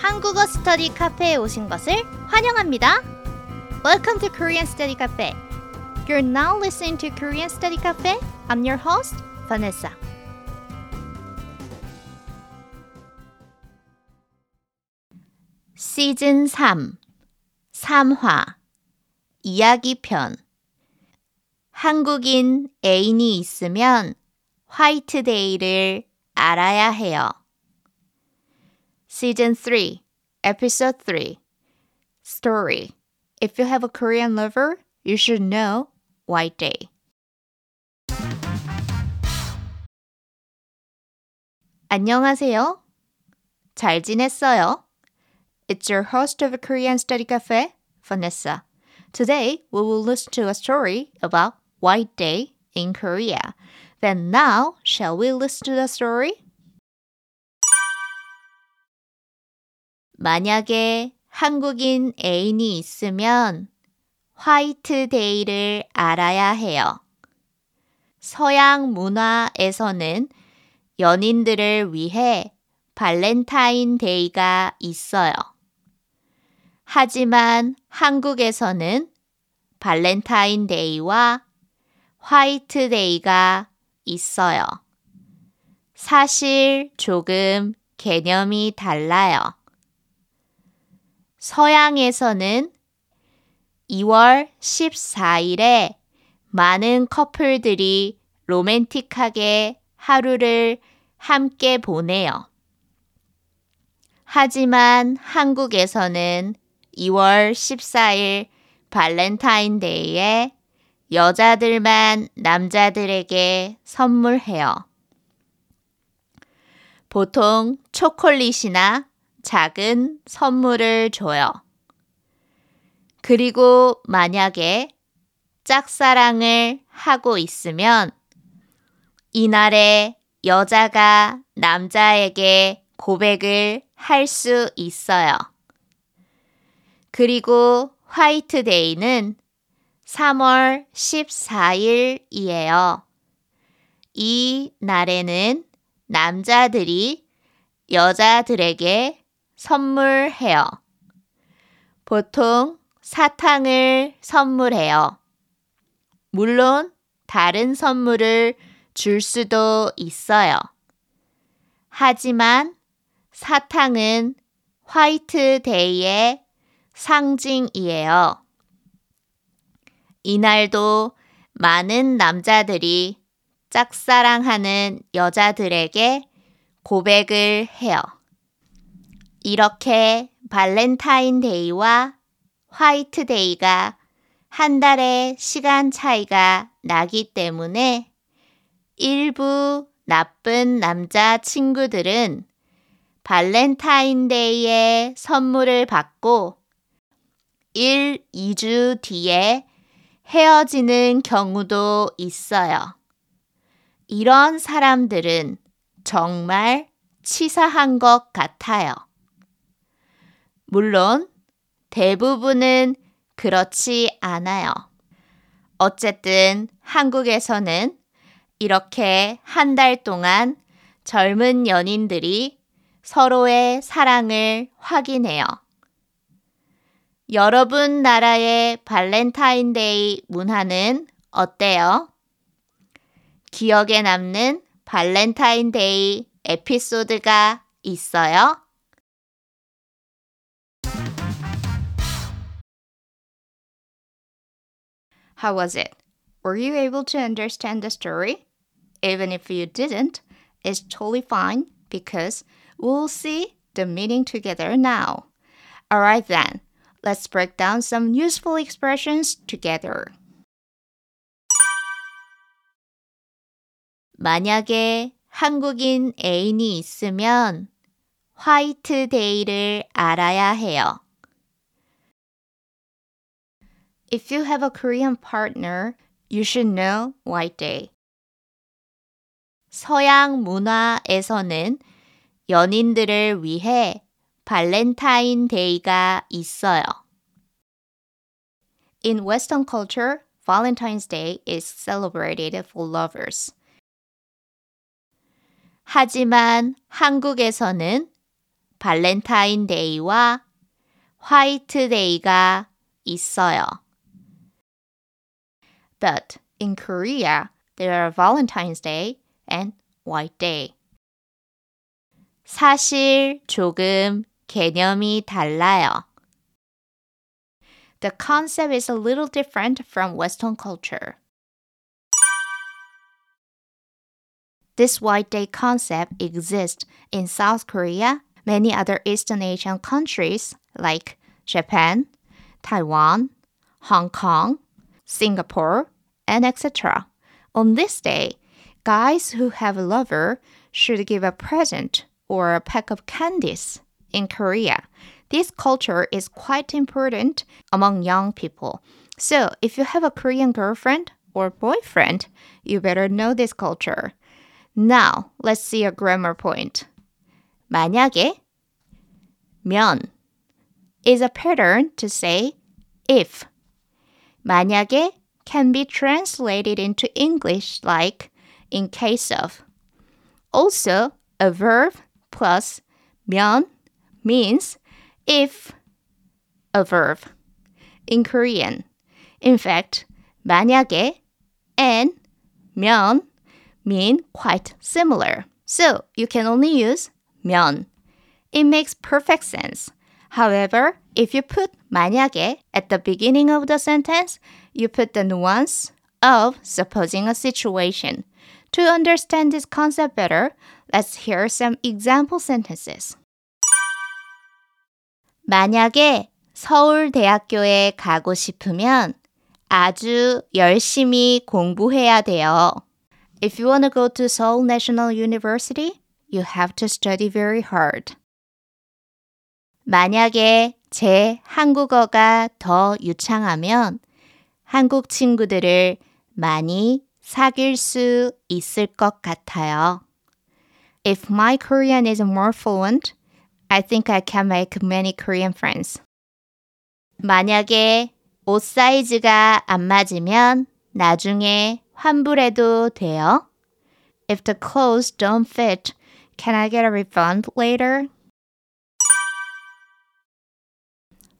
한국어 스터디 카페에 오신 것을 환영합니다. Welcome to Korean Study Cafe. You're now listening to Korean Study Cafe. I'm your host, Vanessa. 시즌 3 3화 이야기편 한국인 애인이 있으면 화이트데이를 알아야 해요. Season 3, Episode 3 Story If you have a Korean lover, you should know White Day. 안녕하세요. 잘 지냈어요? It's your host of Korean Study Cafe, Vanessa. Today, we will listen to a story about White Day in Korea. Then now, shall we listen to the story? 만약에 한국인 애인이 있으면 화이트데이를 알아야 해요. 서양 문화에서는 연인들을 위해 발렌타인데이가 있어요. 하지만 한국에서는 발렌타인데이와 화이트데이가 있어요. 사실 조금 개념이 달라요. 서양에서는 2월 14일에 많은 커플들이 로맨틱하게 하루를 함께 보내요. 하지만 한국에서는 2월 14일 발렌타인데이에 여자들만 남자들에게 선물해요. 보통 초콜릿이나 작은 선물을 줘요. 그리고 만약에 짝사랑을 하고 있으면 이날에 여자가 남자에게 고백을 할 수 있어요. 그리고 화이트데이는 3월 14일이에요. 이 날에는 남자들이 여자들에게 선물해요. 보통 사탕을 선물해요. 물론 다른 선물을 줄 수도 있어요. 하지만 사탕은 화이트데이의 상징이에요. 이날도 많은 남자들이 짝사랑하는 여자들에게 고백을 해요. 이렇게 발렌타인데이와 화이트데이가 한 달의 시간 차이가 나기 때문에 일부 나쁜 남자 친구들은 발렌타인데이에 선물을 받고 1, 2주 뒤에 헤어지는 경우도 있어요. 이런 사람들은 정말 치사한 것 같아요. 물론 대부분은 그렇지 않아요. 어쨌든 한국에서는 이렇게 한 달 동안 젊은 연인들이 서로의 사랑을 확인해요. 여러분 나라의 발렌타인데이 문화는 어때요? 기억에 남는 발렌타인데이 에피소드가 있어요? How was it? Were you able to understand the story? Even if you didn't, it's totally fine because we'll see the meaning together now. Alright then, let's break down some useful expressions together. 만약에 한국인 애인이 있으면 화이트데이를 알아야 해요. If you have a Korean partner, you should know White Day. 서양 문화에서는 연인들을 위해 발렌타인데이가 있어요. In Western culture, Valentine's Day is celebrated for lovers. 하지만 한국에서는 발렌타인데이와 화이트데이가 있어요. But in Korea, there are Valentine's Day and White Day. 사실 조금 개념이 달라요. The concept is a little different from Western culture. This White Day concept exists in South Korea, many other Eastern Asian countries like Japan, Taiwan, Hong Kong, Singapore, and etc. On this day, guys who have a lover should give a present or a pack of candies. In Korea, this culture is quite important among young people. So, if you have a Korean girlfriend or boyfriend, you better know this culture. Now, let's see a grammar point. 만약에 면 is a pattern to say if. 만약에 can be translated into English like in case of. Also, a verb plus 면 means if a verb in Korean. In fact, 만약에 and 면 mean quite similar. So you can only use 면. It makes perfect sense. However, if you put 만약에 at the beginning of the sentence, you put the nuance of supposing a situation. To understand this concept better, let's hear some example sentences. 만약에 서울대학교에 가고 싶으면 아주 열심히 공부해야 돼요. If you want to go to Seoul National University, you have to study very hard. 만약에 제 한국어가 더 유창하면 한국 친구들을 많이 사귈 수 있을 것 같아요. If my Korean is more fluent, I think I can make many Korean friends. 만약에 옷 사이즈가 안 맞으면 나중에 환불해도 돼요? If the clothes don't fit, can I get a refund later?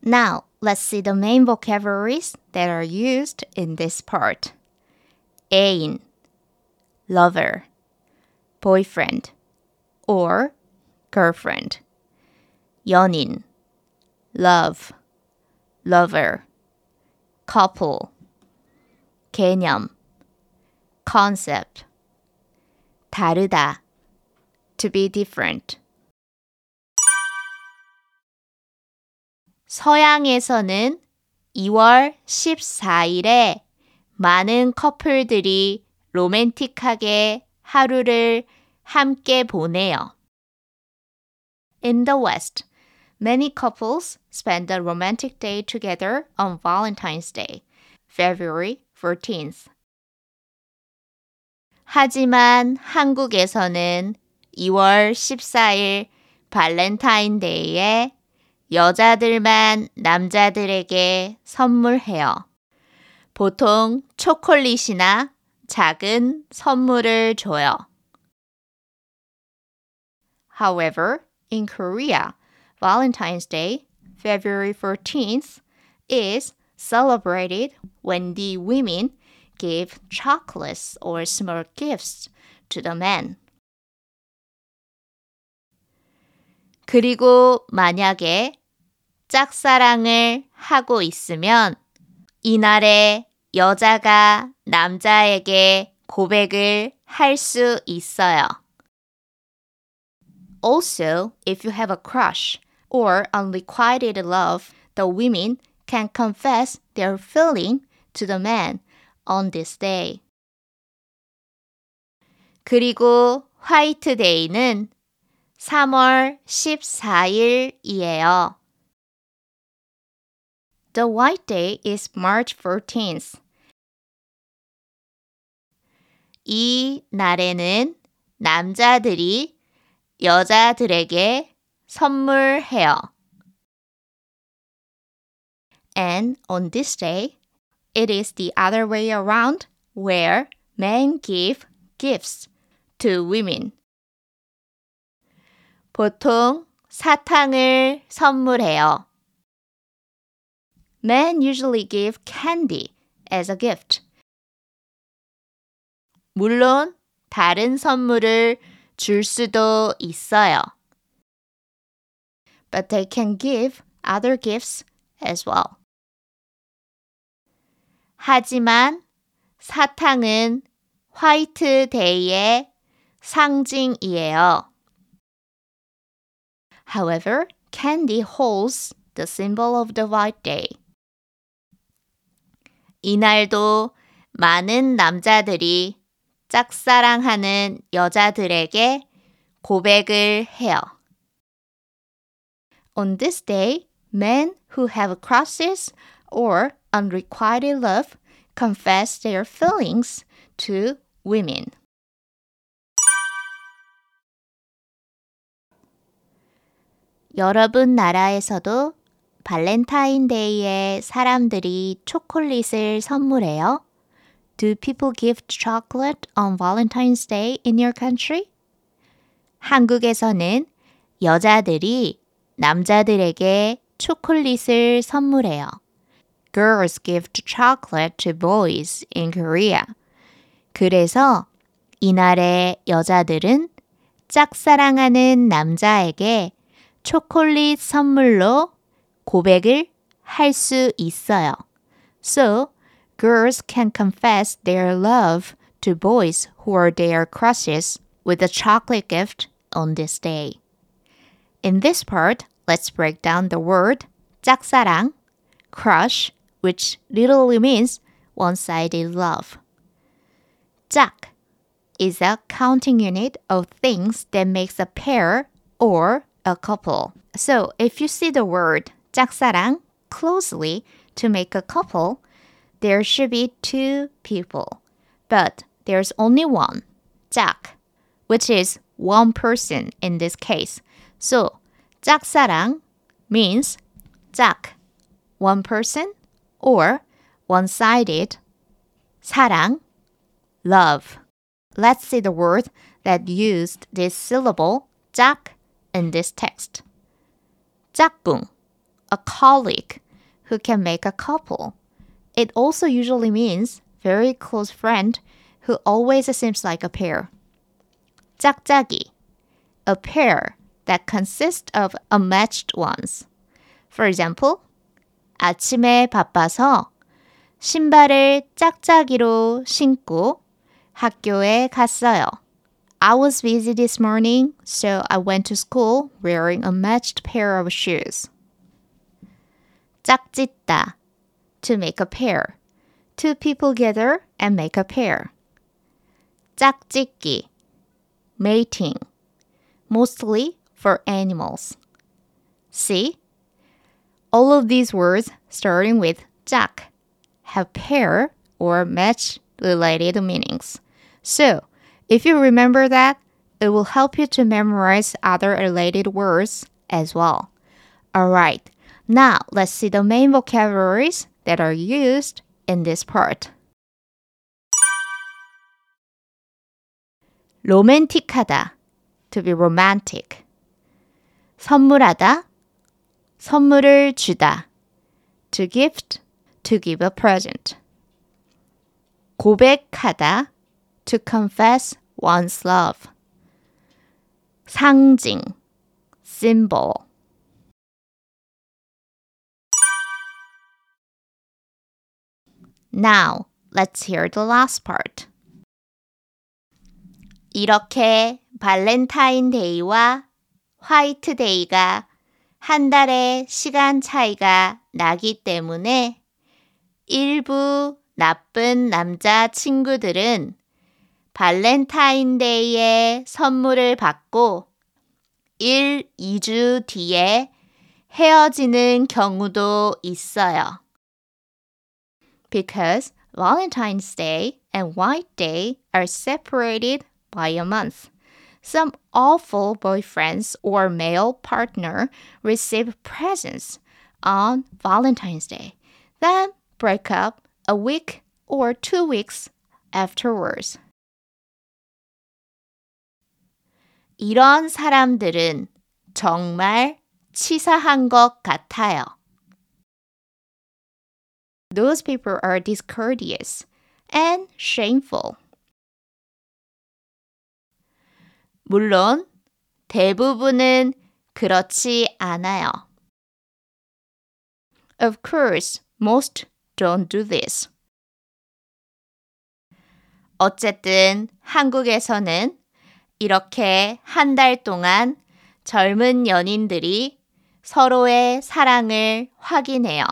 Now, let's see the main vocabularies that are used in this part. 애인, lover, boyfriend, or girlfriend. 연인, love, lover, couple, 개념, concept, 다르다, to be different. 서양에서는 2월 14일에 많은 커플들이 로맨틱하게 하루를 함께 보내요. In the West, many couples spend a romantic day together on Valentine's Day, February 14th. 하지만 한국에서는 2월 14일 발렌타인데이에 여자들만 남자들에게 선물해요. 보통 초콜릿이나 작은 선물을 줘요. However, in Korea, Valentine's Day, February 14th, is celebrated when the women give chocolates or small gifts to the men. 그리고 만약에 짝사랑을 하고 있으면 이날에 여자가 남자에게 고백을 할 수 있어요. Also, if you have a crush or unrequited love, the women can confess their feeling to the man on this day. 그리고 화이트데이는 3월 14일이에요. The White Day is March 14th. 이 날에는 남자들이 여자들에게 선물해요. And on this day, it is the other way around where men give gifts to women. 보통 사탕을 선물해요. Men usually give candy as a gift. 물론 다른 선물을 줄 수도 있어요. But they can give other gifts as well. 하지만 사탕은 화이트데이의 상징이에요. However, candy holds the symbol of the white day. 이날도 많은 남자들이 짝사랑하는 여자들에게 고백을 해요. On this day, men who have crushes or unrequited love confess their feelings to women. 여러분 나라에서도 발렌타인데이에 사람들이 초콜릿을 선물해요? Do people give chocolate on Valentine's Day in your country? 한국에서는 여자들이 남자들에게 초콜릿을 선물해요. Girls give chocolate to boys in Korea. 그래서 이날에 여자들은 짝사랑하는 남자에게 초콜릿 선물로 고백을 할 수 있어요. So, girls can confess their love to boys who are their crushes with a chocolate gift on this day. In this part, let's break down the word 짝사랑, crush, which literally means one-sided love. 짝 is a counting unit of things that makes a pair or a couple. So if you see the word 짝사랑 closely to make a couple, there should be two people. But there's only one, 짝, which is one person in this case. So 짝사랑 means 짝, one person, or one-sided, 사랑, love. Let's see the word that used this syllable, 짝, in this text. 짝꿍, a colleague who can make a couple. It also usually means very close friend who always seems like a pair. 짝짝이, a pair that consists of unmatched ones. For example, 아침에 바빠서 신발을 짝짝이로 신고 학교에 갔어요. I was busy this morning, so I went to school wearing a matched pair of shoes. 짝짓다, to make a pair. Two people gather and make a pair. 짝짓기, mating, mostly for animals. See? All of these words starting with 짝 have pair or match related meanings. So, if you remember that, it will help you to memorize other related words as well. Alright, now let's see the main vocabularies that are used in this part. 로맨틱하다, to be romantic. 선물하다, 선물을 주다, to gift, to give a present. 고백하다, to confess one's love. 상징, symbol. Now, let's hear the last part. 이렇게 발렌타인데이와 화이트데이가 한 달의 시간 차이가 나기 때문에 일부 나쁜 남자 친구들은 발렌타인데이에 선물을 받고 1, 2주 뒤에 헤어지는 경우도 있어요. Because Valentine's Day and White Day are separated by a month. Some awful boyfriends or male partner receive presents on Valentine's Day, then break up a week or two weeks afterwards. 이런 사람들은 정말 치사한 것 같아요. Those people are discourteous and shameful. 물론 대부분은 그렇지 않아요. Of course, most don't do this. 어쨌든 한국에서는 이렇게 한 달 동안 젊은 연인들이 서로의 사랑을 확인해요.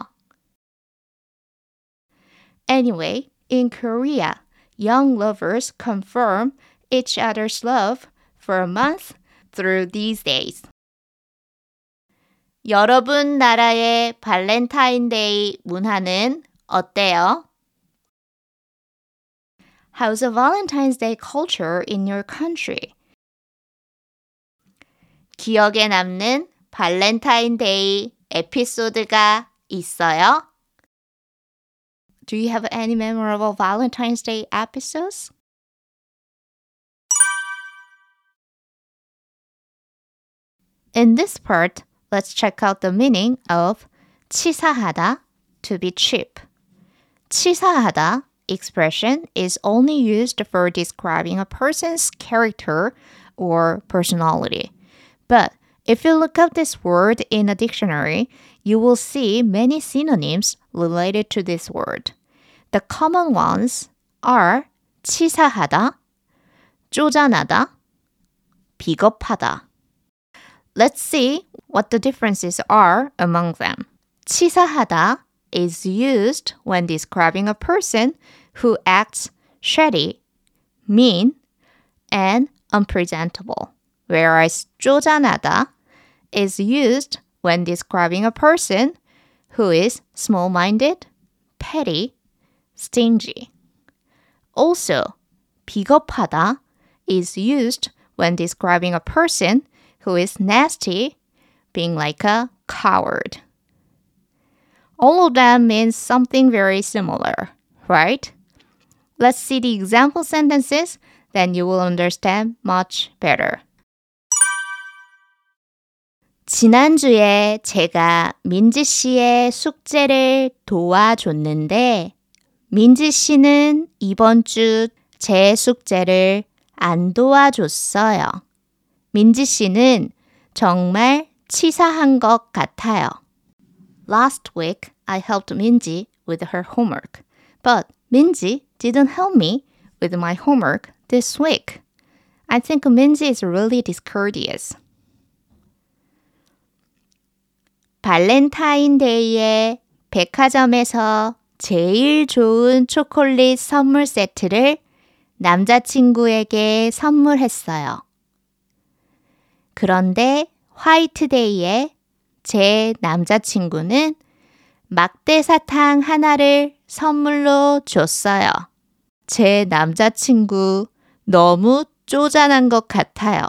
Anyway, in Korea, young lovers confirm each other's love for a month through these days. 여러분 나라의 발렌타인데이 문화는 어때요? How's the Valentine's Day culture in your country? 기억에 남는 발렌타인데이 에피소드가 있어요? Do you have any memorable Valentine's Day episodes? In this part, let's check out the meaning of 치사하다, to be cheap. 치사하다 expression is only used for describing a person's character or personality. But if you look up this word in a dictionary, you will see many synonyms related to this word. The common ones are 치사하다, 쪼잔하다, 비겁하다. Let's see what the differences are among them. 치사하다 is used when describing a person who acts shady, mean, and unpresentable, whereas 쪼잔하다 is used when describing a person who is small minded, petty, stingy. Also, 비겁하다 is used when describing a person who is nasty, being like a coward. All of them mean something very similar, right? Let's see the example sentences, then you will understand much better. 지난주에 제가 민지 씨의 숙제를 도와줬는데, 민지 씨는 이번 주 제 숙제를 안 도와줬어요. 민지 씨는 정말 치사한 것 같아요. Last week, I helped Minji with her homework, but Minji didn't help me with my homework this week. I think Minji is really discourteous. 발렌타인데이에 백화점에서 제일 좋은 초콜릿 선물 세트를 남자친구에게 선물했어요. 그런데 화이트데이에 제 남자친구는 막대 사탕 하나를 선물로 줬어요. 제 남자친구 너무 쪼잔한 것 같아요.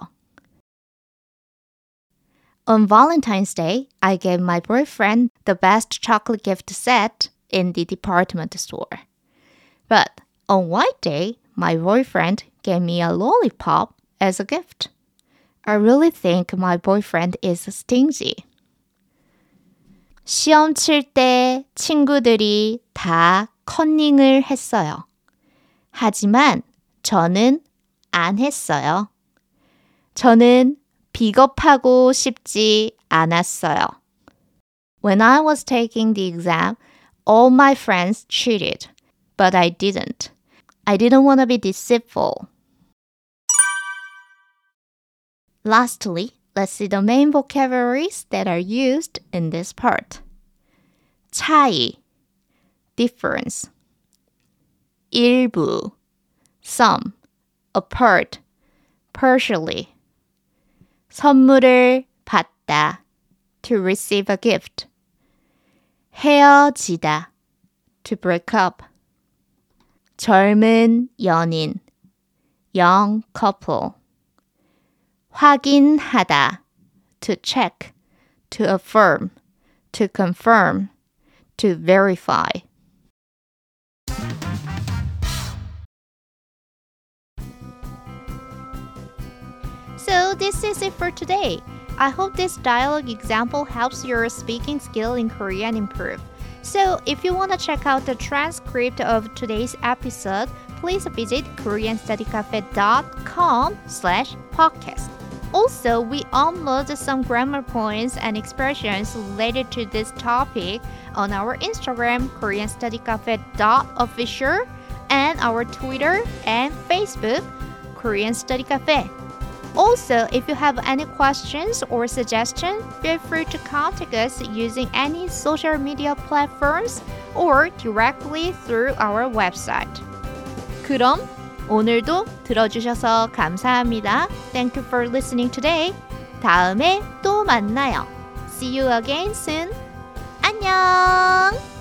On Valentine's Day, I gave my boyfriend the best chocolate gift set in the department store. But on White Day, my boyfriend gave me a lollipop as a gift. I really think my boyfriend is stingy. 시험 칠 때 친구들이 다 컨닝을 했어요. 하지만 저는 안 했어요. 저는 비겁하고 싶지 않았어요. When I was taking the exam, all my friends cheated, but I didn't. I didn't want to be deceitful. Lastly, let's see the main vocabularies that are used in this part. 차이, difference. 일부, some, a part, partially. 선물을 받다, to receive a gift. 헤어지다, to break up. 젊은 연인, young couple. 확인하다, to check, to affirm, to confirm, to verify. So this is it for today. I hope this dialogue example helps your speaking skill in Korean improve. So, if you want to check out the transcript of today's episode, please visit koreanstudycafe.com slash podcast. Also, we upload some grammar points and expressions related to this topic on our Instagram, koreanstudycafe.official, and our Twitter and Facebook, Korean Study Cafe. Also, if you have any questions or suggestions, feel free to contact us using any social media platforms or directly through our website. 그럼 오늘도 들어주셔서 감사합니다. Thank you for listening today. 다음에 또 만나요. See you again soon. 안녕!